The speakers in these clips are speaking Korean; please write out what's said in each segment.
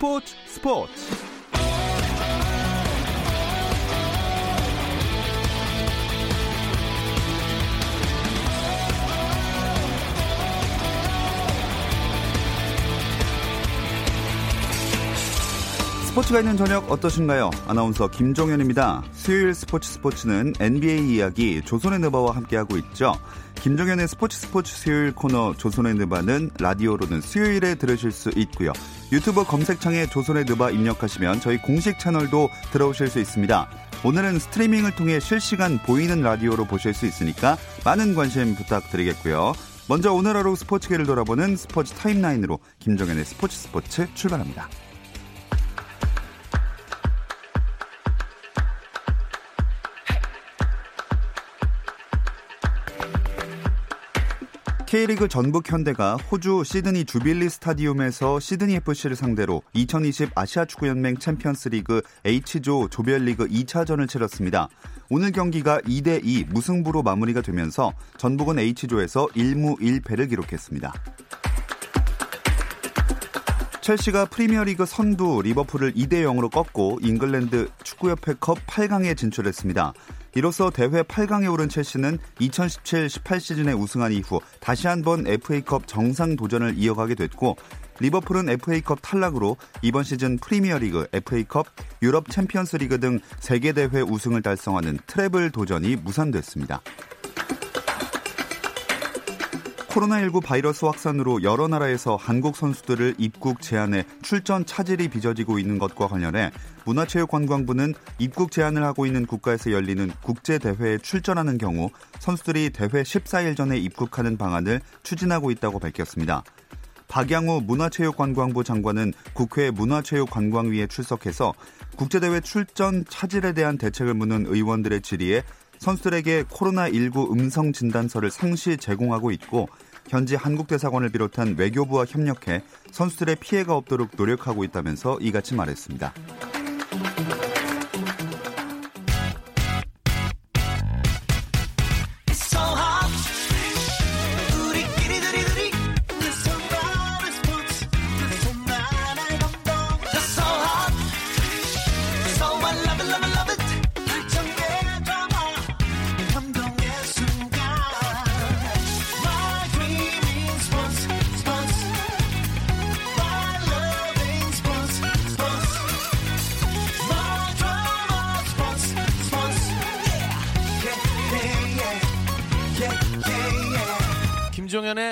스포츠 스포츠 스포츠가 있는 저녁 어떠신가요? 아나운서 김종현입니다. 수요일 스포츠 스포츠는 NBA 이야기 조선의 느바와 함께하고 있죠. 김종현의 스포츠 스포츠 수요일 코너 조선의 느바는 라디오로는 수요일에 들으실 수 있고요. 유튜브 검색창에 조선의 느바 입력하시면 저희 공식 채널도 들어오실 수 있습니다. 오늘은 스트리밍을 통해 실시간 보이는 라디오로 보실 수 있으니까 많은 관심 부탁드리겠고요. 먼저 오늘 하루 스포츠계를 돌아보는 스포츠 타임라인으로 김종현의 스포츠 스포츠 출발합니다. K리그 전북 현대가 호주 시드니 주빌리 스타디움에서 시드니 FC를 상대로 2020 아시아 축구 연맹 챔피언스리그 H조 조별리그 2차전을 치렀습니다. 오늘 경기가 2대 2 무승부로 마무리가 되면서 전북은 H조에서 1무 1패를 기록했습니다. 첼시가 프리미어리그 선두 리버풀을 2대 0으로 꺾고 잉글랜드 축구협회컵 8강에 진출했습니다. 이로써 대회 8강에 오른 첼시는 2017-18 시즌에 우승한 이후 다시 한번 FA컵 정상 도전을 이어가게 됐고 리버풀은 FA컵 탈락으로 이번 시즌 프리미어리그, FA컵, 유럽 챔피언스리그 등 세계 대회 우승을 달성하는 트래블 도전이 무산됐습니다. 코로나19 바이러스 확산으로 여러 나라에서 한국 선수들을 입국 제한해 출전 차질이 빚어지고 있는 것과 관련해 문화체육관광부는 입국 제한을 하고 있는 국가에서 열리는 국제 대회에 출전하는 경우 선수들이 대회 14일 전에 입국하는 방안을 추진하고 있다고 밝혔습니다. 박양우 문화체육관광부 장관은 국회 문화체육관광위에 출석해서 국제대회 출전 차질에 대한 대책을 묻는 의원들의 질의에 선수들에게 코로나19 음성 진단서를 상시 제공하고 있고 현지 한국대사관을 비롯한 외교부와 협력해 선수들의 피해가 없도록 노력하고 있다면서 이같이 말했습니다.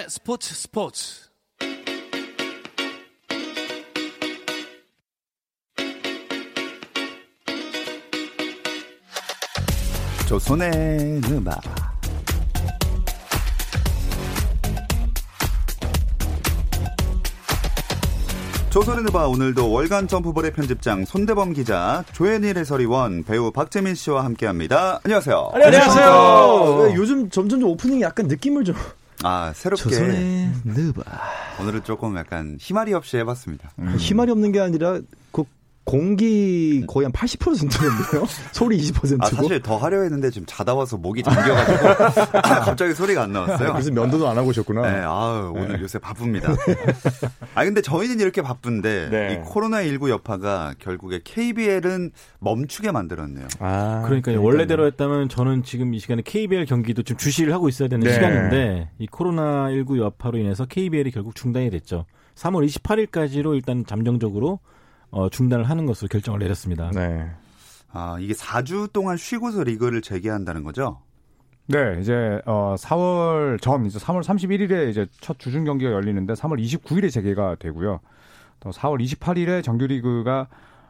스포츠 스포츠. 조선의 음악. 조선의 누바 오늘도 월간 점프볼의 편집장 손대범 기자 조현일 해설위원 배우 박재민 씨와 함께합니다. 안녕하세요. 안녕하세요. 네, 요즘 점점 좀 오프닝이 약간 느낌을 좀 아 새롭게 느바 오늘은 조금 약간 희말이 없이 해봤습니다. 음. 희말이 없는 게 아니라 그 공기 거의 한 80%인데요. 소리 20%고. 아, 사실 더 하려 했는데 지금 자다 와서 목이 잠겨가지고 갑자기 소리가 안 나왔어요. 그래서 면도도 안 하고 오셨구나. 네, 아유, 오늘 네. 요새 바쁩니다. 아 근데 저희는 이렇게 바쁜데 네. 이 코로나 19 여파가 결국에 KBL은 멈추게 만들었네요. 아, 그러니까 요. 원래대로 했다면 저는 지금 이 시간에 KBL 경기도 좀 주시를 하고 있어야 되는 네. 시간인데 이 코로나 19 여파로 인해서 KBL이 결국 중단이 됐죠. 3월 28일까지로 일단 잠정적으로 어, 중단을 하는 것으로 결정을 내렸습니다. 네. 아, 이게 4주 동안 쉬고서 리그를 재개한다는 거죠? 네, 이제 어 4월 전 이제 3월 31일에 이제 첫 주중 경기가 열리는데 3월 29일에 재개가 되고요. 또 4월 28일에 정규 리그가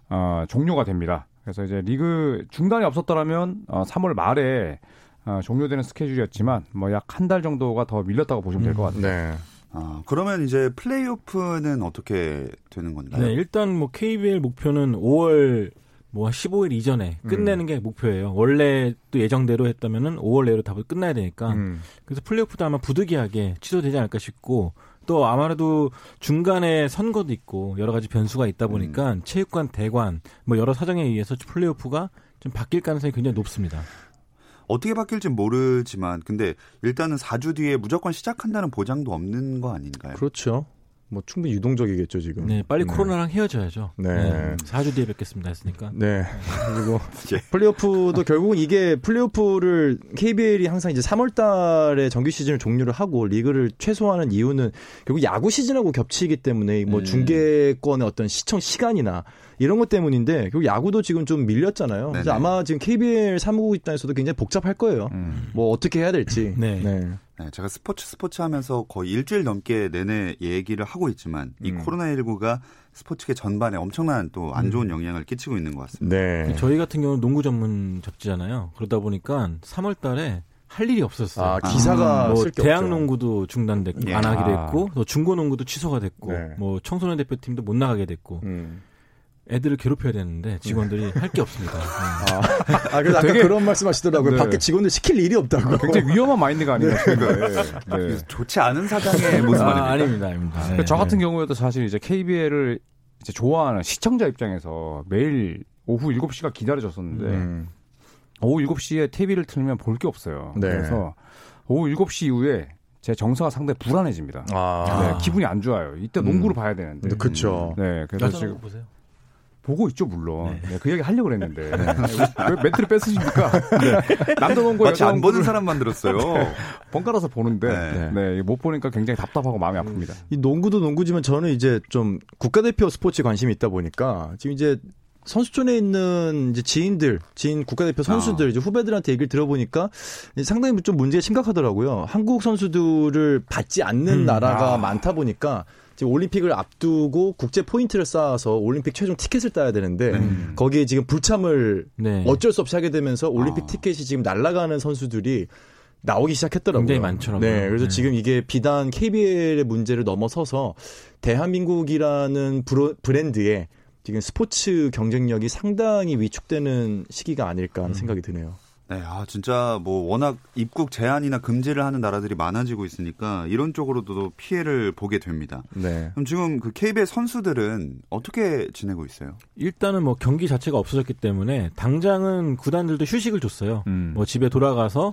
어 종료가 됩니다. 그래서 이제 리그 중단이 없었더라면 어 3월 말에 어 종료되는 스케줄이었지만 뭐 약 한 달 정도가 더 밀렸다고 보시면 될 것 같아요. 음, 네. 아, 그러면 이제 플레이오프는 어떻게 되는 건가요? 네, 일단 뭐 KBL 목표는 5월 뭐 15일 이전에 끝내는 음. 게 목표예요. 원래 또 예정대로 했다면은 5월 내로 다 끝나야 되니까. 음. 그래서 플레이오프도 아마 부득이하게 취소되지 않을까 싶고 또 아무래도 중간에 선거도 있고 여러 가지 변수가 있다 보니까 음. 체육관, 대관 뭐 여러 사정에 의해서 플레이오프가 좀 바뀔 가능성이 굉장히 높습니다. 어떻게 바뀔지 모르지만 근데 일단은 4주 뒤에 무조건 시작한다는 보장도 없는 거 아닌가요? 그렇죠. 뭐 충분히 유동적이겠죠 지금. 네, 빨리 코로나랑 헤어져야죠. 네. 네. 4주 뒤에 뵙겠습니다 했으니까. 네. 그리고 플레이오프도 결국은 이게 플레이오프를 KBL이 항상 이제 3월 달에 정규 시즌을 종료를 하고 리그를 최소화하는 이유는 결국 야구 시즌하고 겹치기 때문에 뭐 음. 중계권의 어떤 시청 시간이나 이런 것 때문인데 결국 야구도 지금 좀 밀렸잖아요. 그래서. 아마 지금 KBL 사무국 입장에서도 굉장히 복잡할 거예요. 음. 뭐 어떻게 해야 될지. 네. 네, 제가 스포츠 스포츠 하면서 거의 일주일 넘게 내내 얘기를 하고 있지만 이 음. 코로나19가 스포츠계 전반에 엄청난 또 안 좋은 영향을 끼치고 있는 것 같습니다. 네. 저희 같은 경우는 농구 전문 잡지잖아요. 그러다 보니까 3월 달에 할 일이 없었어요. 아, 기사가 뭐 쓸게 대학 없죠. 농구도 중단됐고 예. 안 하기로 아. 했고 또 중고 농구도 취소가 됐고 네. 뭐 청소년 대표팀도 못 나가게 됐고 음. 애들을 괴롭혀야 되는데 직원들이 할 게 없습니다. 네. 아, 그래서 아까 되게- 그런 말씀 하시더라고요. 네. 밖에 직원들 시킬 일이 없다고. 굉장히 위험한 마인드가 아닌가 싶은데. 네. 좋지 않은 사장의 모습 아, 아닙니까? 아닙니다, 아닙니다. 네, 저 같은 네. 경우에도 사실 이제 KBL을 이제 좋아하는 시청자 입장에서 매일 오후 7시가 기다려졌었는데 음. 오후 7시에 TV를 틀면 볼 게 없어요. 네. 그래서 오후 7시 이후에 제 정서가 상당히 불안해집니다. 아. 네, 기분이 안 좋아요. 이때 농구를 봐야 되는데. 그쵸. 네, 그래서 지금 보세요. 보고 있죠, 물론. 네, 그 얘기 하려고 그랬는데. 왜 멘트를 뺏으십니까? 네. 남자 농구, 마치 안 보는 농구를 사람 만 들었어요. 번갈아서 보는데, 네. 네. 못 보니까 굉장히 답답하고 마음이 아픕니다. 이 농구도 농구지만 저는 이제 좀 국가대표 스포츠에 관심이 있다 보니까 지금 이제 선수촌에 있는 이제 지인들, 지인 국가대표 선수들, 아. 이제 후배들한테 얘기를 들어보니까 상당히 좀 문제가 심각하더라고요. 한국 선수들을 받지 않는 음. 나라가 아. 많다 보니까 지금 올림픽을 앞두고 국제 포인트를 쌓아서 올림픽 최종 티켓을 따야 되는데 음. 거기에 지금 불참을 네. 어쩔 수 없이 하게 되면서 올림픽 아. 티켓이 지금 날아가는 선수들이 나오기 시작했더라고요. 굉장히 많더라고요. 네, 그래서 네. 지금 이게 비단 KBL의 문제를 넘어서서 대한민국이라는 브로, 브랜드에 지금 스포츠 경쟁력이 상당히 위축되는 시기가 아닐까 하는 생각이 드네요. 네, 아 진짜 뭐 워낙 입국 제한이나 금지를 하는 나라들이 많아지고 있으니까 이런 쪽으로도 피해를 보게 됩니다. 네. 그럼 지금 그 KBL 선수들은 어떻게 지내고 있어요? 일단은 뭐 경기 자체가 없어졌기 때문에 당장은 구단들도 휴식을 줬어요. 음. 뭐 집에 돌아가서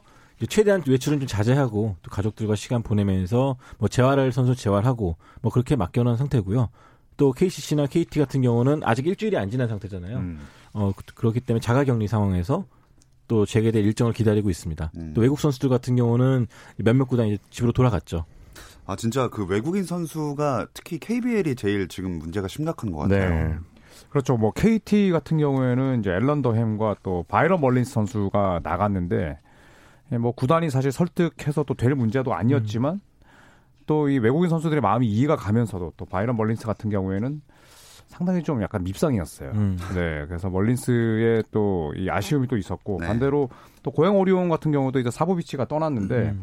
최대한 외출은 좀 자제하고 또 가족들과 시간 보내면서 뭐 재활할 선수 재활하고 뭐 그렇게 맡겨놓은 상태고요. 또 KCC나 KT 같은 경우는 아직 일주일이 안 지난 상태잖아요. 음. 어 그- 그렇기 때문에 자가격리 상황에서 또 재개될 일정을 기다리고 있습니다. 음. 또 외국 선수들 같은 경우는 몇몇 구단이 집으로 돌아갔죠. 아 진짜 그 외국인 선수가 특히 KBL이 제일 지금 문제가 심각한 것 같아요. 네. 그렇죠. 뭐 KT 같은 경우에는 이제 앨런 더햄과 또 바이런 멀린스 선수가 나갔는데 예, 뭐 구단이 사실 설득해서 또 될 문제도 아니었지만 또이 외국인 선수들의 마음이 이해가 가면서도 또 바이런 멀린스 같은 경우에는 상당히 좀 약간 밉상이었어요. 음. 네, 그래서 멀린스의 또 이 아쉬움이 또 있었고 네. 반대로 또 고양 오리온 같은 경우도 이제 사보비치가 떠났는데 음.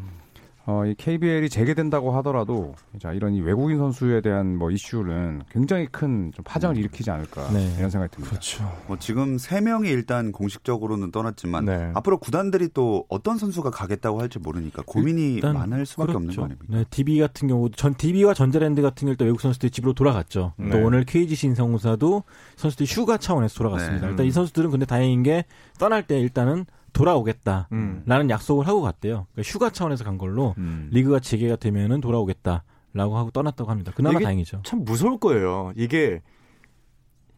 어, 이 KBL이 재개된다고 하더라도 자 이런 이 외국인 선수에 대한 뭐 이슈는 굉장히 큰 좀 파장을 일으키지 않을까 네. 이런 생각이 듭니다. 그렇죠. 뭐 지금 세 명이 일단 공식적으로는 떠났지만 네. 앞으로 구단들이 또 어떤 선수가 가겠다고 할지 모르니까 고민이 일단 많을 수밖에 없는 거 아닙니까? 네, DB 같은 경우 전 DB와 전자랜드 같은 경우 또 외국 선수들이 집으로 돌아갔죠. 네. 또 오늘 KGC 인성공사도 선수들이 휴가 차원에서 돌아갔습니다. 네. 일단 이 선수들은 근데 다행인 게 떠날 때 일단은 돌아오겠다라는 음. 약속을 하고 갔대요. 그러니까 휴가 차원에서 간 걸로 음. 리그가 재개가 되면은 돌아오겠다라고 하고 떠났다고 합니다. 그나마 이게 다행이죠. 참 무서울 거예요. 이게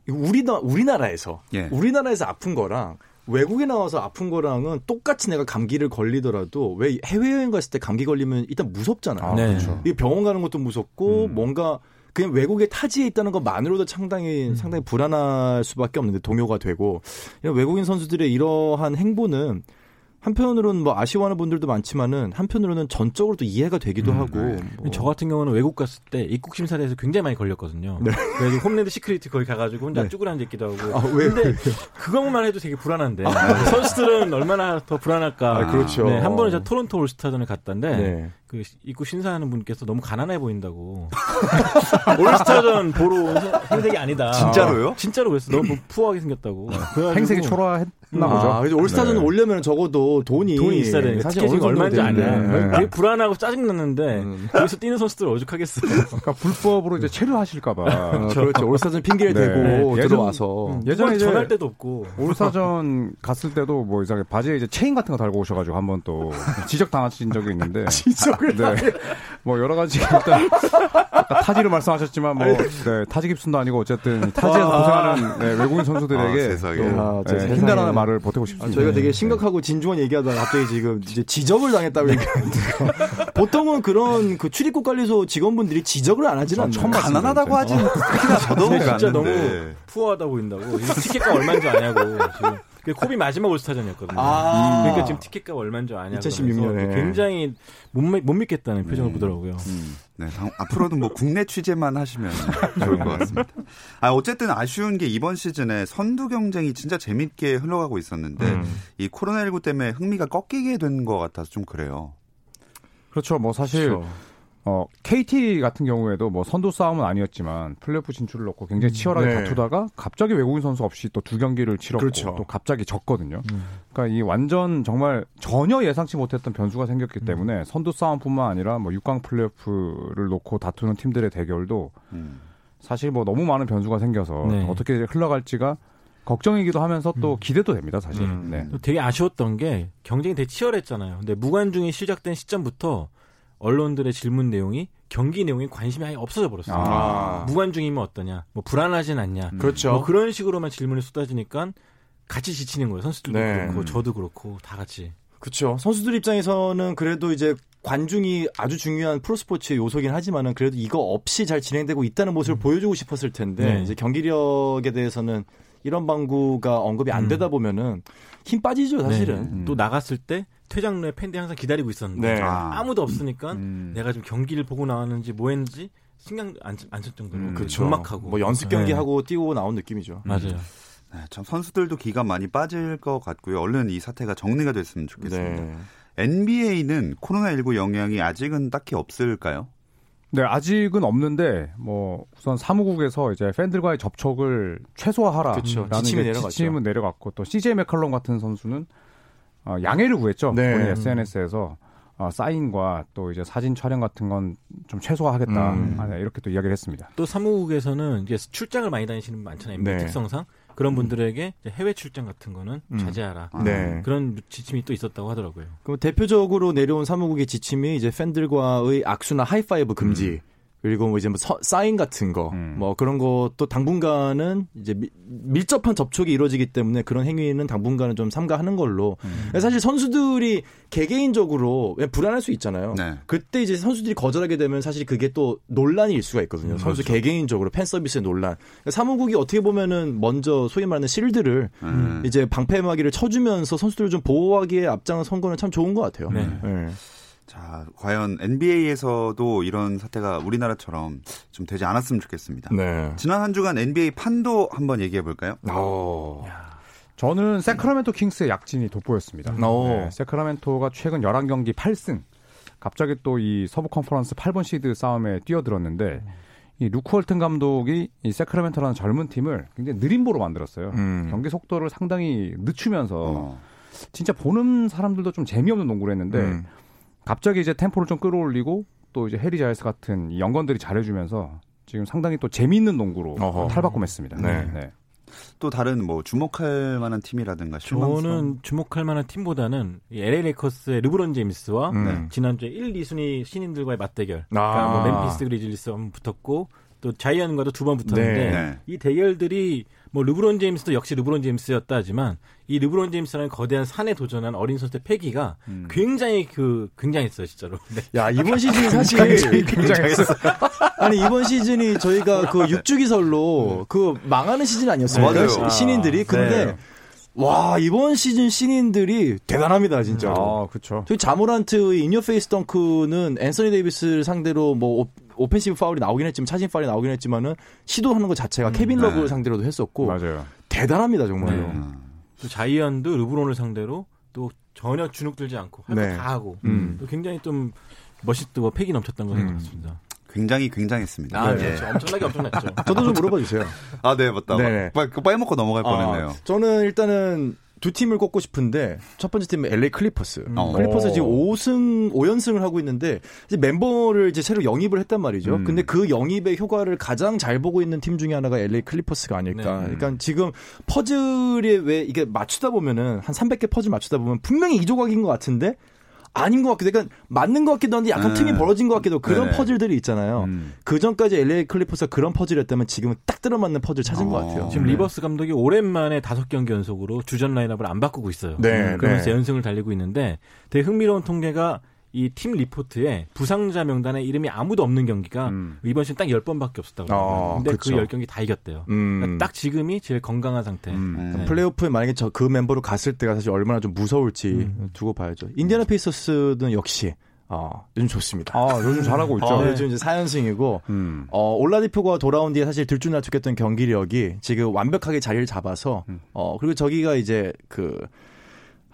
우리나 우리나라에서 예. 우리나라에서 아픈 거랑 외국에 나와서 아픈 거랑은 똑같이 내가 감기를 걸리더라도 왜 해외여행 갔을 때 감기 걸리면 일단 무섭잖아요. 아, 네. 그렇죠. 이게 병원 가는 것도 무섭고 음. 뭔가 그냥 외국의 타지에 있다는 것만으로도 상당히 음. 상당히 불안할 수밖에 없는데 동요가 되고 이런 외국인 선수들의 이러한 행보는 한편으로는 뭐 아쉬워하는 분들도 많지만은 한편으로는 전적으로 또 이해가 되기도 음, 하고 네. 뭐. 저 같은 경우는 외국 갔을 때 입국 심사대에서 굉장히 많이 걸렸거든요. 그래서 홈랜드 시크릿 거기 가가지고 혼자 네. 쭈그려 앉아 있기도 하고. 아, 왜? 근데 그것만 해도 되게 불안한데 선수들은 얼마나 더 불안할까. 아, 그렇죠. 네, 한 번은 제가 토론토 올스타전에 갔던데 네. 그 입국 심사하는 분께서 너무 가난해 보인다고 올스타전 보러 온 생- 행색이 아니다. 진짜로요? 진짜로 그랬어. 너무 푸하게 생겼다고. 그래가지고 행색이 초라했 나 보죠. 아, 그래서 올스타전 네. 오려면 적어도 돈이 돈이 있어야 되니까 사실 사실 어느 얼마인지 알아요. 되는데. 되게 불안하고 짜증 났는데 음. 여기서 뛰는 선수들 오죽하겠어요. 그러니까 불법으로 이제 체류하실까봐. 어, 그렇죠. 올스타전 핑계를 네. 대고 예전- 들어와서 예전에 이제 전할 데도 없고. 올스타전 갔을 때도 뭐 이상하게 바지에 이제 체인 같은 거 달고 오셔가지고 한번 또 지적 당하신 적이 있는데. 지적을 네. 뭐 여러 가지 일단 타지를 말씀하셨지만 뭐 네, 타지 깁슨도 아니고 어쨌든 타지에서 아. 고생하는 네, 외국인 선수들에게 아, 세상에. 또, 아, 네, 세상에. 힘내라는 말을 보태고 아, 싶습니다. 저희가 되게 네. 심각하고 진중한 얘기하다가 갑자기 지금 이제 지적을 당했다고 얘기하는데 보통은 그런 그 출입국 관리소 직원분들이 지적을 안 하지는 않나요? 가난하다고 하지 특히나 저도 진짜 않는데. 너무 푸어하다 보인다고. 이거 티켓값 얼마인 줄 아냐고. 지금. 코비 마지막 올스타전이었거든요. 아. 그러니까 지금 티켓값 얼마인 줄 아냐고. 2016 년에. 그래서 굉장히 못, 믿- 못 믿겠다는 표정을 보더라고요. 네, 당- 앞으로도 뭐 국내 취재만 하시면 좋을 것 같습니다. 아, 어쨌든 아쉬운 게 이번 시즌에 선두 경쟁이 진짜 재밌게 흘러가고 있었는데 음. 이 코로나19 때문에 흥미가 꺾이게 된 것 같아서 좀 그래요. 그렇죠. 뭐 사실 그렇죠. 어, KT 같은 경우에도 뭐 선두 싸움은 아니었지만 플레이오프 진출을 놓고 굉장히 치열하게 네. 다투다가 갑자기 외국인 선수 없이 또 두 경기를 치렀고 그렇죠. 또 갑자기 졌거든요. 음. 그러니까 이 완전 정말 전혀 예상치 못했던 변수가 생겼기 음. 때문에 선두 싸움뿐만 아니라 뭐 6강 플레이오프를 놓고 다투는 팀들의 대결도 음. 사실 뭐 너무 많은 변수가 생겨서 네. 어떻게 흘러갈지가 걱정이기도 하면서 또 기대도 됩니다, 사실. 음. 네. 또 되게 아쉬웠던 게 경쟁이 되게 치열했잖아요. 근데 무관중이 시작된 시점부터 언론들의 질문 내용이 경기 내용에 관심이 아예 없어져 버렸어요. 아. 무관중이면 어떠냐, 뭐 불안하진 않냐, 그렇죠. 뭐 그런 식으로만 질문이 쏟아지니까 같이 지치는 거예요. 선수들도 네. 그렇고 저도 그렇고 다 같이. 그렇죠. 선수들 입장에서는 그래도 이제 관중이 아주 중요한 프로스포츠의 요소긴 하지만은 그래도 이거 없이 잘 진행되고 있다는 모습을 보여주고 싶었을 텐데 네. 이제 경기력에 대해서는 이런 방구가 언급이 안 음. 되다 보면은 힘 빠지죠 사실은. 네. 또 나갔을 때 퇴장로에 팬들이 항상 기다리고 있었는데 네. 아. 아무도 없으니까 음. 내가 좀 경기를 보고 나왔는지 뭐 했는지 신경 안안쓸 정도로 음, 그렇죠. 막하고 뭐 연습 경기 하고 뛰고 나온 느낌이죠. 맞아요. 네, 참 선수들도 기가 많이 빠질 것 같고요. 얼른 이 사태가 정리가 됐으면 좋겠습니다. 네. NBA는 코로나19 영향이 아직은 딱히 없을까요? 네, 아직은 없는데 뭐 우선 사무국에서 이제 팬들과의 접촉을 최소화하라라는 지침이 내려갔죠. 지침은 내려갔고 또 CJ 맥컬럼 같은 선수는 어, 양해를 구했죠. 네. 본인 SNS에서 어, 사인과 또 이제 사진 촬영 같은 건 좀 최소화하겠다 음. 아, 네, 이렇게 또 이야기를 했습니다. 또 사무국에서는 이제 출장을 많이 다니시는 분 많잖아요. 네. 특성상 그런 분들에게 해외 출장 같은 거는 음. 자제하라. 네. 그런 지침이 또 있었다고 하더라고요. 그럼 대표적으로 내려온 사무국의 지침이 이제 팬들과의 악수나 하이파이브 금지. 그리고 뭐 이제 뭐 서- 사인 같은 거, 음. 뭐 그런 것도 당분간은 이제 미- 밀접한 접촉이 이루어지기 때문에 그런 행위는 당분간은 좀 삼가하는 걸로. 사실 선수들이 개개인적으로 왜 불안할 수 있잖아요. 네. 그때 이제 선수들이 거절하게 되면 사실 그게 또 논란일 수가 있거든요. 선수 개개인적으로 팬 서비스의 논란. 그러니까 사무국이 어떻게 보면은 먼저 소위 말하는 실드를 음. 이제 방패막이를 쳐주면서 선수들을 좀 보호하기에 앞장을 선 거는 참 좋은 것 같아요. 네. 네. 자, 과연 NBA에서도 이런 사태가 우리나라처럼 좀 되지 않았으면 좋겠습니다. 네. 지난 한 주간 NBA 판도 한번 얘기해 볼까요? 어. 저는 세크라멘토 킹스의 약진이 돋보였습니다. 오. 네, 세크라멘토가 최근 11경기 8승. 갑자기 또 이 서부 컨퍼런스 8번 시드 싸움에 뛰어들었는데 이 루크 월튼 감독이 이 세크라멘토라는 젊은 팀을 굉장히 느림보로 만들었어요. 음. 경기 속도를 상당히 늦추면서 어. 진짜 보는 사람들도 좀 재미없는 농구를 했는데 음. 갑자기 이제 템포를 좀 끌어올리고 또 이제 해리 자일스 같은 이 young gun들이 잘해주면서 지금 상당히 또 재미있는 농구로 어허. 탈바꿈했습니다. 네. 또 다른 뭐 주목할 만한 팀이라든가 실망스러운 저는 주목할 만한 팀보다는 이 LA 레이커스의 르브론 제임스와 음. 지난주에 1, 2순위 신인들과의 맞대결. 아. 그러니까 뭐 멤피스 그리즐리스 한번 붙었고 또 자이언과도 두 번 붙었는데 네. 네. 이 대결들이 뭐 르브론 제임스도 역시 르브론 제임스였다 하지만 이 르브론 제임스라는 거대한 산에 도전한 어린 선수의 패기가 굉장히 그 굉장했어요 진짜로. 네. 야 이번 시즌이 사실 굉장했어. 아니 이번 시즌이 저희가 그 육주기설로 그 망하는 시즌 아니었어요? 맞아요. 시- 신인들이 근데 네. 와 이번 시즌 신인들이 대단합니다 진짜로. 아, 그렇죠. 저희 자 모란트의 in-your-face 덩크는 앤서니 데이비스를 상대로 뭐 오- offensive 파울이 나오긴 했지만 차징 파울이 나오긴 했지만은 시도하는 것 자체가 케빈 러브 네. 상대로도 했었고 맞아요. 대단합니다 정말로. 네. 음. 또 자이언도 르브론을 상대로 또 전혀 주눅들지 않고 할거 네. 다 하고 음. 또 굉장히 좀 멋있고 패기 넘쳤던 거 생각했습니다. 굉장히 굉장했습니다. 아, 예. 그렇죠. 엄청나게 엄청났죠. 저도 좀 물어봐 주세요. 아, 네, 맞다. 네네. 빨리, 그거 빼먹고 넘어갈 뻔했네요. 아, 저는 일단은 두 팀을 꼽고 싶은데 첫 번째 팀은 LA 클리퍼스. 어. 클리퍼스 지금 5승 5연승을 하고 있는데 이제 멤버를 이제 새로 영입을 했단 말이죠. 음. 근데 그 영입의 효과를 가장 잘 보고 있는 팀 중에 하나가 LA 클리퍼스가 아닐까. 네. 그러니까 지금 퍼즐에 왜 이게 맞추다 보면은 한 300개 퍼즐 맞추다 보면 분명히 이 조각인 것 같은데 아닌 것 같기도 그러니까 맞는 것 같기도 한데 약간 네. 틈이 벌어진 것 같기도 그런 네네. 퍼즐들이 있잖아요. 음. 그 전까지 LA 클리퍼스가 그런 퍼즐이었다면 지금은 딱 들어맞는 퍼즐 찾은 것 같아요. 지금 네. 리버스 감독이 오랜만에 다섯 경기 연속으로 주전 라인업을 안 바꾸고 있어요. 네, 그러면서 네. 연승을 달리고 있는데 되게 흥미로운 통계가 이 팀 리포트에 부상자 명단에 이름이 아무도 없는 경기가 음. 이번 시즌 딱 10번밖에 없었다고 어, 합니다. 근데. 그 10경기 다 이겼대요. 음. 그러니까 딱 지금이 제일 건강한 상태. 음. 네. 플레이오프에 만약에 저 그 멤버로 갔을 때가 사실 얼마나 좀 무서울지 음. 두고 봐야죠. 인디애나 페이서스는 역시 어, 요즘 좋습니다. 아, 요즘 잘하고 있죠. 어, 요즘 이제 4연승이고 음. 어, 올라디포가 돌아온 뒤에 사실 들쭉날쭉했던 경기력이 지금 완벽하게 자리를 잡아서 음. 어 그리고 저기가 이제 그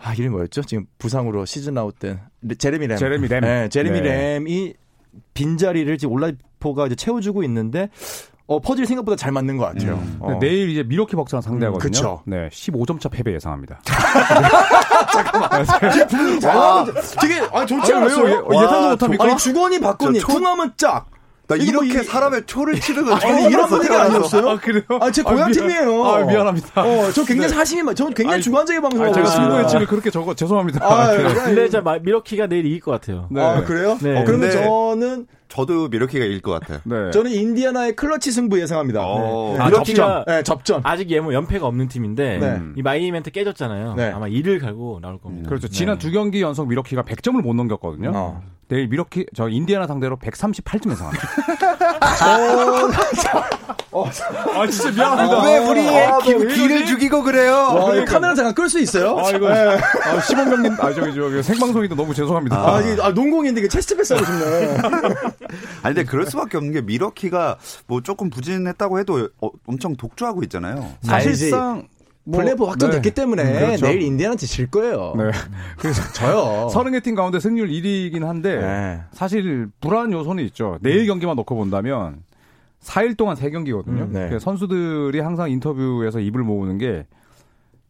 아, 이름 뭐였죠? 지금 부상으로 시즌 아웃 된 제레미 램. 제레미 램. 네, 제레미 네. 램이 빈 자리를 지금 올라디포가 이제 채워주고 있는데 어, 퍼즐이 생각보다 잘 맞는 것 같아요. 음. 어. 내일 이제 밀워키 벅스랑 상대하거든요. 음, 그쵸. 네, 15점 차 패배 예상합니다. 아, 되게 아 좋지 않았어요? 예- 예상도 못합니까? 아니 받거니 저 초- 퉁하면 짝. 나뭐 이렇게 이게- 사람의 초를 치는 거 아니 이런 분위기가 아니었어요? 아, 그래요? 아, 제 고향 아, 미안- 팀이에요. 아, 미안합니다. 어, 저 굉장히 사심이 많. 저 굉장히 아니, 주관적인 방송을 제가 있습니다. 승부의 침을 그렇게 적어 죄송합니다. 아, 네. 근데 자 마- 미러키가 내일 이길 것 같아요. 네. 아, 그래요? 네. 어, 그러면 근데- 저는 저도 미러키가 이길 것 같아요. 네. 저는 인디애나의 클러치 승부 예상합니다. 어. 네. 아, 접전. 접전. 네, 접전. 아직 예뭐 연패가 없는 팀인데 네. 이 마이멘트 깨졌잖아요. 네. 아마 이를 갈고 나올 겁니다. 그렇죠. 지난 두 경기 연속 미러키가 100점을 못 넘겼거든요. 어. 내일 미러키 저 인디애나 상대로 138점 예상합니다. 아 진짜 미안합니다. 왜 우리의 아, 기, 너왜 기를 이러지? 죽이고 그래요? 와, 이거 카메라 잠깐 끌 수 있어요? 아 이거 아, 시범경님 아 저기 저기 생방송인데 너무 죄송합니다. 아, 이게, 아, 농공인데 이게 체스트 패스 하고 싶네. 아니 근데 그럴 수밖에 없는 게 미러키가 뭐 조금 부진했다고 해도 어, 엄청 독주하고 있잖아요. 사실상 뭐- 플레이오프 확정됐기 네. 때문에 음, 그렇죠. 내일 인디애나한테 질 거예요. 네. 그래서 저요. 30개 팀 가운데 승률 1위이긴 한데 네. 사실 불안 요소는 있죠. 내일 경기만 놓고 본다면 4일 동안 3경기거든요. 음, 네. 선수들이 항상 인터뷰에서 입을 모으는 게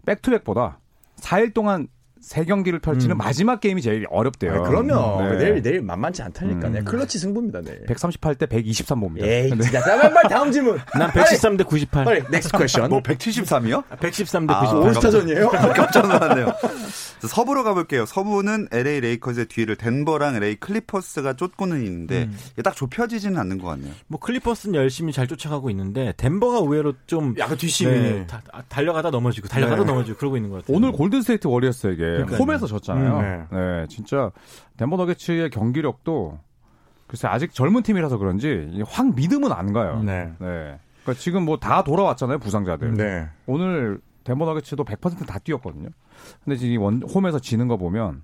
백투백보다 4일 동안 3경기를 펼치는 음. 마지막 게임이 제일 어렵대요. 아, 그럼요. 네. 내일 내일 만만치 않다니까. 음. 네, 클러치 승부입니다 내일. 138대 123보입니다. 에이, 진짜. 자, 빨리, 다음 질문. 난 113대 98. 빨리 next question. 뭐 173이요? 113대 아, 98. 올스타전이에요? 깜짝 놀랐네요. 서부로 가볼게요. 서부는 LA 레이커즈의 뒤를 덴버랑 LA 클리퍼스가 쫓고는 있는데 이게 딱 좁혀지지는 않는 것 같네요. 뭐 클리퍼스는 열심히 잘 쫓아가고 있는데 덴버가 의외로 좀 약간 뒷심이. 네, 다- 다- 달려가다 넘어지고 달려가다 네. 넘어지고 그러고 있는 것 같아요. 오늘 골든 스테이트 워리어스에게 그러니까요. 홈에서 졌잖아요. 음, 네. 진짜 덴버 너게츠의 경기력도 글쎄 아직 젊은 팀이라서 그런지 이확 믿음은 안 가요. 네. 네. 그러니까 지금 뭐 다 돌아왔잖아요, 부상자들. 네. 오늘 덴버 너게츠도 100%다 뛰었거든요. 근데 지금 원, 홈에서 지는 거 보면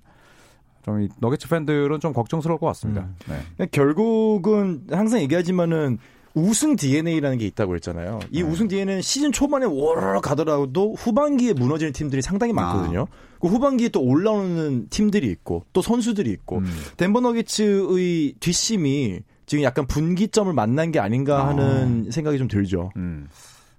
좀이 너게츠 팬들은 좀 걱정스러울 것 같습니다. 음. 네. 결국은 항상 얘기하지만은 우승 DNA라는 게 있다고 했잖아요. 이 우승 DNA는 시즌 초반에 워르르 가더라도 후반기에 무너지는 팀들이 상당히 많거든요. 그 후반기에 또 올라오는 팀들이 있고 또 선수들이 있고 음. 덴버 너게츠의 뒷심이 지금 약간 분기점을 만난 게 아닌가 하는 생각이 좀 들죠. 음.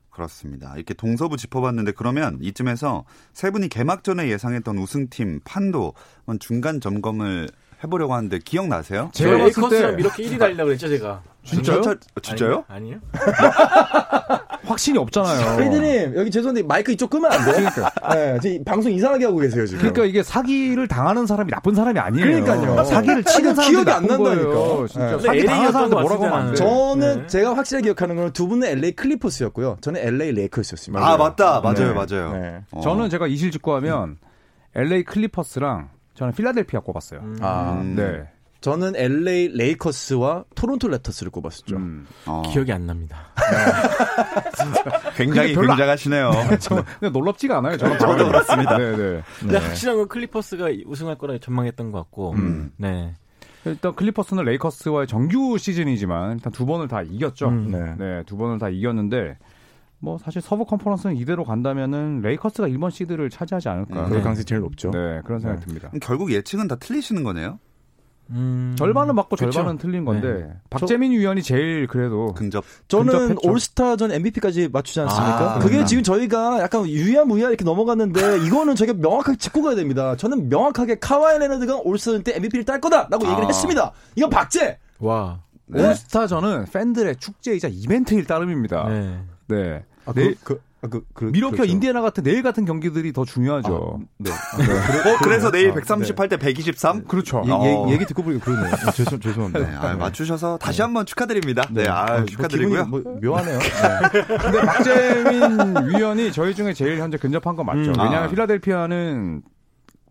그렇습니다. 이렇게 동서부 짚어봤는데 그러면 이쯤에서 세 분이 개막 전에 예상했던 우승팀 판도 한번 중간 점검을 해보려고 하는데 기억나세요? 제가 제가 봤을 때 이렇게 1위 달리려고 그랬죠, 제가. 진짜요? 진짜- 진짜요? 아니 요? 확신이 없잖아요. 피디님 여기 죄송한데 마이크 이쪽 끄면 안 돼요? 그러니까. 네, 지금 방송 이상하게 하고 계세요 지금. 그러니까 이게 사기를 당하는 사람이 나쁜 사람이 아니에요. 그러니까요. 사기를 치는 아니, 사람이 기억이 안 나쁜 난다니까. 거예요. 진짜 네. 사기 사람들 LA 뭐라고 하면 안 돼. 저- 저는 네. 제가 확실하게 기억하는 건 두 분은 LA 클리퍼스였고요. 저는 LA 레이커스였습니다. 아 맞다, 맞아요, 네. 맞아요. 네. 어. 저는 제가 이실직고하면 LA 클리퍼스랑 저는 필라델피아 꼽았어요. 아, 음. 네. 저는 LA 레이커스와 토론토 랩터스를 꼽았었죠. 음. 어. 기억이 안 납니다. 굉장히 별로 안- 굉장하시네요. 저 근데 놀랍지가 않아요. 저는 저도 그렇습니다. 네, 네. 근데 확실한 건 클리퍼스가 우승할 거라 전망했던 것 같고. 음. 네. 일단 클리퍼스는 레이커스와의 정규 시즌이지만 일단 두 번을 다 이겼죠. 음. 네. 네, 두 번을 다 이겼는데 뭐 사실 서부 컨퍼런스는 이대로 간다면은 레이커스가 1번 시드를 차지하지 않을까. 음. 그럴 가능성이 제일 높죠. 네, 그런 생각이 네. 듭니다. 결국 예측은 다 틀리시는 거네요. 음. 절반은 맞고 그쵸. 절반은 틀린 건데 박재민 위원이 제일 그래도 근접. 저는 근접했죠. 올스타전 MVP까지 맞추지 않습니까? 아, 그게 그렇구나. 지금 저희가 약간 유야무야 이렇게 넘어갔는데 이거는 저희가 명확하게 짚고 가야 됩니다. 저는 명확하게 카와이 레너드가 올스타전 때 MVP를 딸 거다라고 얘기를 아. 했습니다. 이건 박제. 와. 네. 올스타전은 팬들의 축제이자 이벤트일 따름입니다. 네. 네. 아, 내일, 그, 그, 아, 그, 그, 미러키와 그렇죠. 인디애나 같은 내일 같은 경기들이 더 중요하죠. 네. 어, 그래서 내일 아, 138대 123? 그렇죠. 얘, 어. 얘, 얘기 듣고 보니까 그러네요. 아, 죄송, 죄송합니다. 네, 아, 맞추셔서 다시 한번 축하드립니다. 네, 아, 아, 뭐 축하드리고요. 뭐 묘하네요. 네. 근데 박재민 위원이 저희 중에 제일 현재 근접한 건 맞죠. 음. 왜냐하면 아. 필라델피아는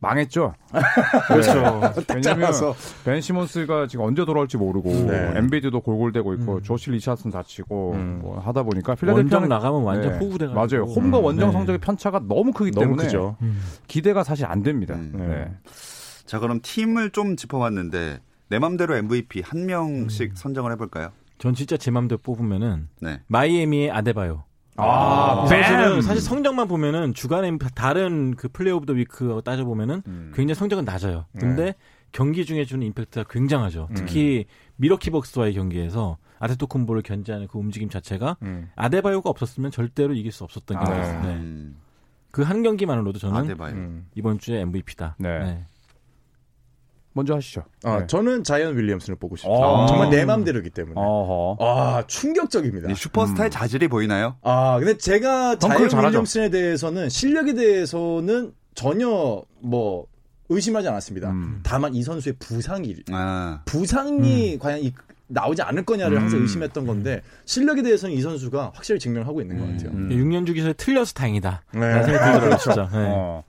망했죠. 그렇죠. 왜냐면 잘라서. 벤 시몬스가 지금 언제 돌아올지 모르고 네. 엔비드도 골골대고 있고 음. 조시 리차드슨 다치고 음. 뭐 하다 보니까 원정 필라델피아는 나가면 완전 네. 호구돼가 맞아요. 홈과 음. 원정 네. 성적의 편차가 너무 크기 너무 때문에 크죠. 음. 기대가 사실 안 됩니다. 음. 네. 자, 그럼 팀을 좀 짚어봤는데 내 맘대로 MVP 한 명씩 선정을 해볼까요? 전 진짜 제 맘대로 뽑으면은 네. 마이애미의 아데바요. 아, 이 선수는 뱀! 사실 성적만 보면은 주간에 다른 그 Player of the Week 따져 보면은 음. 굉장히 성적은 낮아요. 근데 경기 중에 주는 임팩트가 굉장하죠. 특히 미러키 벅스와의 경기에서 아테토쿤보를 견제하는 그 움직임 자체가 음. 아데바요가 없었으면 절대로 이길 수 없었던 아, 경기였어요. 네. 음, 그한 경기만으로도 저는 아데바요. 음. 이번 주에 MVP다. 네. 먼저 하시죠. 아, 네. 저는 자이언 윌리엄슨을 보고 싶어요. 아. 정말 내 맘대로기 때문에. 어허. 아, 충격적입니다. 이 슈퍼스타의 자질이 보이나요? 아, 근데 제가 자이언 잘하죠. 윌리엄슨에 대해서는 실력에 대해서는 전혀 뭐 의심하지 않았습니다. 음. 다만 이 선수의 부상이 아, 부상이 과연 이- 나오지 않을 거냐를 항상 음. 의심했던 건데 실력에 대해서는 이 선수가 확실히 증명하고 있는 것 같아요. 음. 6년 주기설에 틀려서 다행이다. 네. 생각이 들더라고요, 진짜. 네. 어.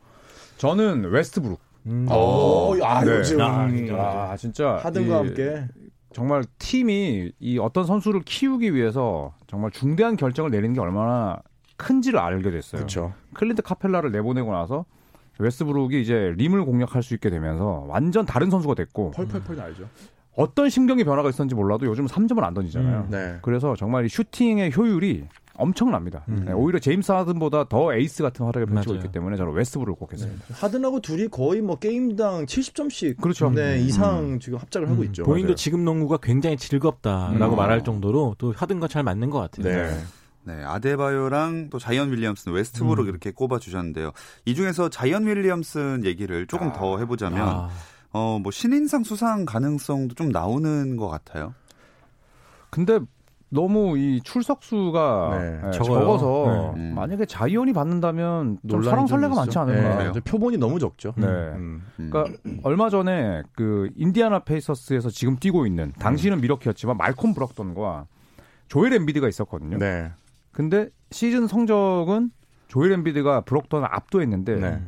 저는 웨스트브룩. 음. 어, 아, 네. 요즘 아, 진짜. 아, 진짜. 하든과 이- 함께 정말 팀이 이 어떤 선수를 키우기 위해서 정말 중대한 결정을 내리는 게 얼마나 큰지를 알게 됐어요. 그렇죠. 클린트 카펠라를 내보내고 나서 웨스트브룩이 이제 림을 공략할 수 있게 되면서 완전 다른 선수가 됐고 펄펄펄 알죠. 어떤 심경의 변화가 있었는지 몰라도 요즘 3점을 안 던지잖아요. 음. 네. 그래서 정말 이 슈팅의 효율이 엄청납니다. 음. 네, 오히려 제임스 하든보다 더 에이스 같은 활약을 펼치고. 있기 때문에 저는 웨스트브룩을 꼽았습니다. 하든하고 둘이 거의 뭐 게임당 70점씩 그렇죠. 네, 음. 이상 지금 합작을 하고 있죠. 본인도 맞아요. 지금 농구가 굉장히 즐겁다라고 음. 말할 정도로 또 하든과 잘 맞는 것 같아요. 네. 네, 아데바요랑 또 자이언 윌리엄슨, 웨스트브룩 음. 이렇게 꼽아 주셨는데요. 이 중에서 자이언 윌리엄슨 얘기를 조금 더 해보자면, 아, 어, 뭐 신인상 수상 가능성도 좀 나오는 것 같아요. 근데 너무 이 출석 수가 네, 네, 적어요. 적어서 네. 음. 만약에 자이언이 받는다면 좀 설왕설래가 좀 많지 있죠. 않을까. 네, 표본이 너무 적죠. 네. 음. 음. 그러니까 얼마 전에 그 인디아나 페이서스에서 지금 뛰고 있는 당시는 밀워키였지만 말콤 브록던과 조엘 엠비드가 있었거든요. 네. 근데 시즌 성적은 조엘 엠비드가 브럭던을 압도했는데 네.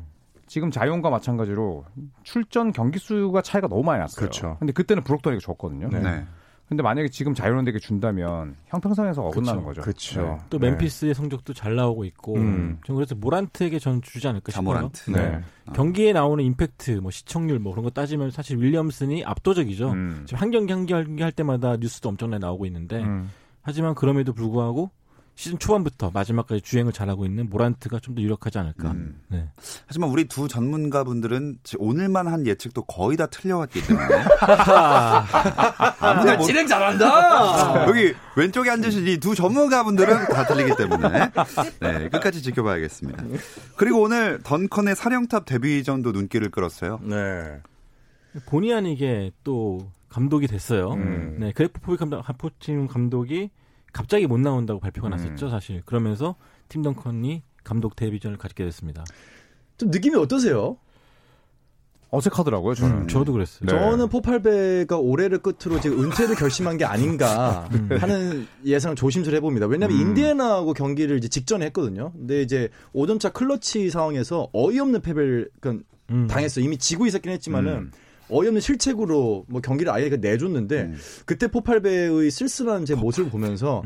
지금 자이언과 마찬가지로 출전 경기 수가 차이가 너무 많이 났어요. 그렇죠. 근데 그때는 브럭던에게 줬거든요. 네. 네. 근데 만약에 지금 자이언에게 준다면 형평성에서 어긋나는 거죠. 그렇죠. 네. 또 멤피스의 성적도 잘 나오고 있고 음. 전 그래서 모란트에게 전 주지 않을까 싶어요. 자모란트. 네. 경기에 나오는 임팩트, 뭐 시청률 뭐 그런 거 따지면 사실 윌리엄슨이 압도적이죠. 음. 지금 한 경기 한 경기 할 때마다 뉴스도 엄청나게 나오고 있는데 음. 하지만 그럼에도 불구하고 시즌 초반부터 마지막까지 주행을 잘하고 있는 모란트가 좀 더 유력하지 않을까. 음. 네. 하지만 우리 두 전문가분들은 오늘만 한 예측도 거의 다 틀려왔기 때문에 아무나 못- 진행 잘한다. 여기 왼쪽에 앉으신 이 두 전문가분들은 다 틀리기 때문에 네, 끝까지 지켜봐야겠습니다. 그리고 오늘 던컨의 사령탑 데뷔전도 눈길을 끌었어요. 네. 본의 아니게 또 감독이 됐어요. 음. 네, 그레프 포비 감독, 하포팀 감독이 갑자기 못 나온다고 발표가 음. 났었죠, 사실. 그러면서 팀 덩컨이 감독 데뷔전을 갖게 됐습니다. 좀 느낌이 어떠세요? 어색하더라고요, 저는. 음. 저도 그랬어요. 네. 저는 포팔베가 올해를 끝으로 지금 은퇴를 결심한 게 아닌가 하는 예상을 조심스레 해봅니다. 왜냐하면 음. 인디애나하고 경기를 이제 직전에 했거든요. 근데 이제 5점차 클러치 상황에서 어이없는 패배를 그러니까 음. 당했어요. 이미 지고 있었긴 했지만은 음. 어이없는 실책으로 뭐 경기를 아예 내줬는데 음. 그때 포팔베의 쓸쓸한 제 모습을 보면서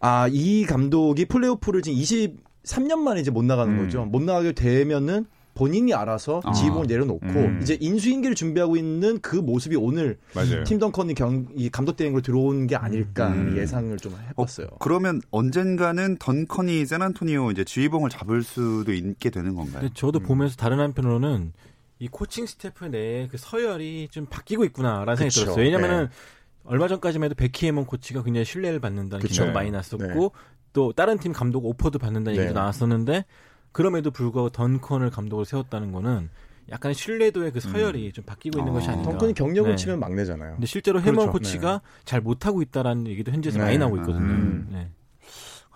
아 이 감독이 플레이오프를 지금 23년 만에 이제 못 나가는 음. 거죠. 못 나가게 되면은 본인이 알아서 아. 지휘봉을 내려놓고 음. 이제 인수인계를 준비하고 있는 그 모습이 오늘 맞아요. 팀 덩컨이 경, 이 감독 대행으로 들어온 게 아닐까 음. 예상을 좀 해봤어요. 그러면 언젠가는 던컨이 샌안토니오 이제 지휘봉을 잡을 수도 있게 되는 건가요? 근데 저도 보면서 다른 한편으로는 이 코칭 스태프 내에 그 서열이 좀 바뀌고 있구나라는 생각이 그쵸. 들었어요. 왜냐면은 얼마 전까지만 해도 베키 해먼 코치가 굉장히 신뢰를 받는다는 그쵸. 기사가 많이 났었고 또 다른 팀 감독 오퍼도 받는다는 네. 얘기도 나왔었는데 그럼에도 불구하고 던컨을 감독으로 세웠다는 거는 약간 신뢰도의 그 서열이 좀 바뀌고 있는 아. 것이 아닌가. 던컨이 경력을 네. 치면 막내잖아요. 근데 실제로 해먼 그렇죠. 코치가 잘 못하고 있다라는 얘기도 현지에서 네. 많이 나오고 있거든요. 음.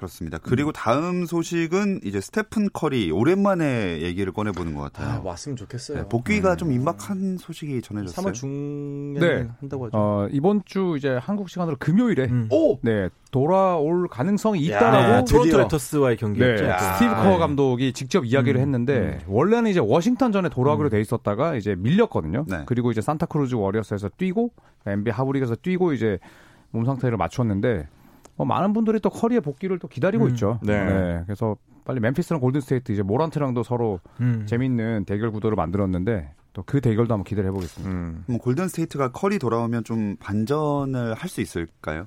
네. 그렇습니다. 그리고 다음 소식은 이제 스테픈 커리 오랜만에 얘기를 꺼내보는 것 같아요. 아, 왔으면 좋겠어요. 네, 복귀가 좀 임박한 소식이 전해졌어요. 3월 중에 네. 한다고 하죠. 어, 이번 주 이제 한국 시간으로 금요일에 음. 오! 네 돌아올 가능성이 야, 있다라고 네, 토론토. 랩터스와의 경기였죠. 네, 야. 스티브 커 네. 감독이 직접 이야기를 음, 했는데 원래는 이제 워싱턴 전에 돌아오기로 돼 있었다가 이제 밀렸거든요. 네. 그리고 이제 산타크루즈 워리어스에서 뛰고 NBA 하부리그에서 뛰고 이제 몸 상태를 맞췄는데 뭐 많은 분들이 또 커리의 복귀를 또 기다리고 음, 있죠. 네. 그래서 빨리 멤피스랑 골든스테이트 이제 모란트랑도 서로 음. 재밌는 대결 구도를 만들었는데 또 그 대결도 한번 기대해 보겠습니다. 음. 그럼 골든 스테이트가 커리 돌아오면 좀 반전을 할 수 있을까요?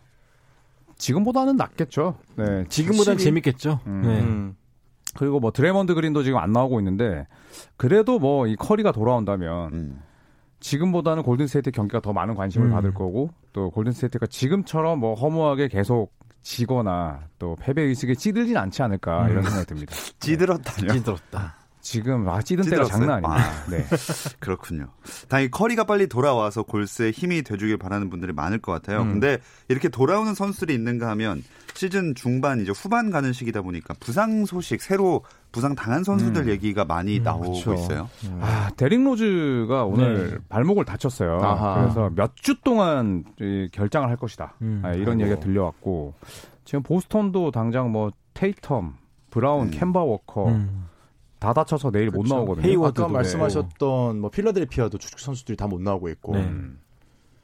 지금보다는 낫겠죠. 네, 지금보단 확실히- 재밌겠죠. 음. 네. 음. 그리고 뭐 드레먼드 그린도 지금 안 나오고 있는데 그래도 뭐 이 커리가 돌아온다면 음. 지금보다는 골든스테이트 경기가 더 많은 관심을 음. 받을 거고 또 골든스테이트가 지금처럼 뭐 허무하게 계속 지거나 또 패배 의식에 찌들진 않지 않을까 음. 이런 생각이 듭니다. 찌들었다뇨. 찌들었다. 지금 아 찌든 때가? 장난 아닙니다. 네. 그렇군요. 다행히 커리가 빨리 돌아와서 골스에 힘이 돼주길 바라는 분들이 많을 것 같아요. 음. 근데 이렇게 돌아오는 선수들이 있는가 하면 시즌 중반 이제 후반 가는 시기다 보니까 부상 소식 새로 부상 당한 선수들 음. 얘기가 많이 나오고 그쵸. 있어요. 아 데릭 로즈가 오늘 네. 발목을 다쳤어요. 아하. 그래서 몇 주 동안 이 결장을 할 것이다. 음. 아, 이런 아이고. 얘기가 들려왔고 지금 보스턴도 당장 뭐 테이텀, 브라운, 음. 켐바 워커 음. 다 다쳐서 내일 못 그렇죠. 나오거든요. 헤이워드도 아까 말씀하셨던 뭐 필라델피아도 주축 선수들이 다 못 나오고 있고. 네. 음.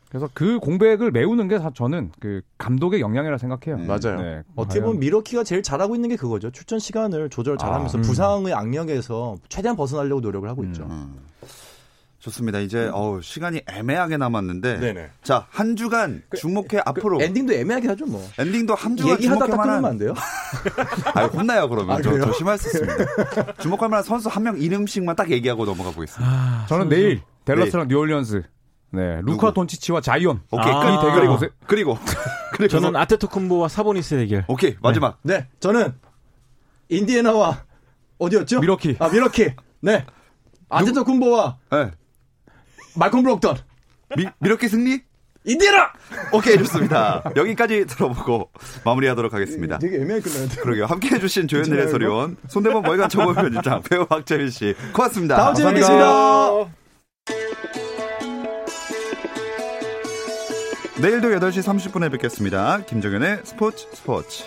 그래서 그 공백을 메우는 게다 저는 그 감독의 역량이라 생각해요. 음. 맞아요. 네. 어떻게 보면 밀워키가 제일 잘하고 있는 게 그거죠. 출전 시간을 조절 잘하면서 아, 음. 부상의 악령에서 최대한 벗어나려고 노력을 하고 있죠. 음. 좋습니다. 이제 어우, 시간이 애매하게 남았는데 네네. 자 한 주간 주목해 앞으로 그 엔딩도 애매하게 하죠, 뭐. 엔딩도 한 주간 얘기하다 주목할 딱 끊으면 만한 안 돼요? 아 혼나요 그러면 아, 저? 조심할 수 있습니다. 주목할 만한 선수 한 명 이름씩만 딱 얘기하고 넘어가 보겠습니다. 아, 저는 선수. 내일 댈러스랑 뉴올리언스 네, 루카 누구? 돈치치와 자이언 오케이 아. 끝. 이 대결 그리고. 그리고 그리고 저는 아데토쿤보와 사보니스 대결. 오케이 마지막 네, 저는 인디애나와 어디였죠? 밀워키. 아, 밀워키. 네. 아데토쿤보와 네. 말콤 브록던. 미, 밀워키 승리? 인디애나! 오케이 좋습니다. 여기까지 들어보고 마무리하도록 하겠습니다. 되게 애매하게 끝나는데. 그러게요. 함께 해 주신 조현일 해설위원, 손대범 월간 점프볼 편집장, 배우 박재민 씨, 고맙습니다. 다음 주에. 뵙겠습니다. 내일도 8시 30분에 뵙겠습니다. 김정현의 스포츠 스포츠.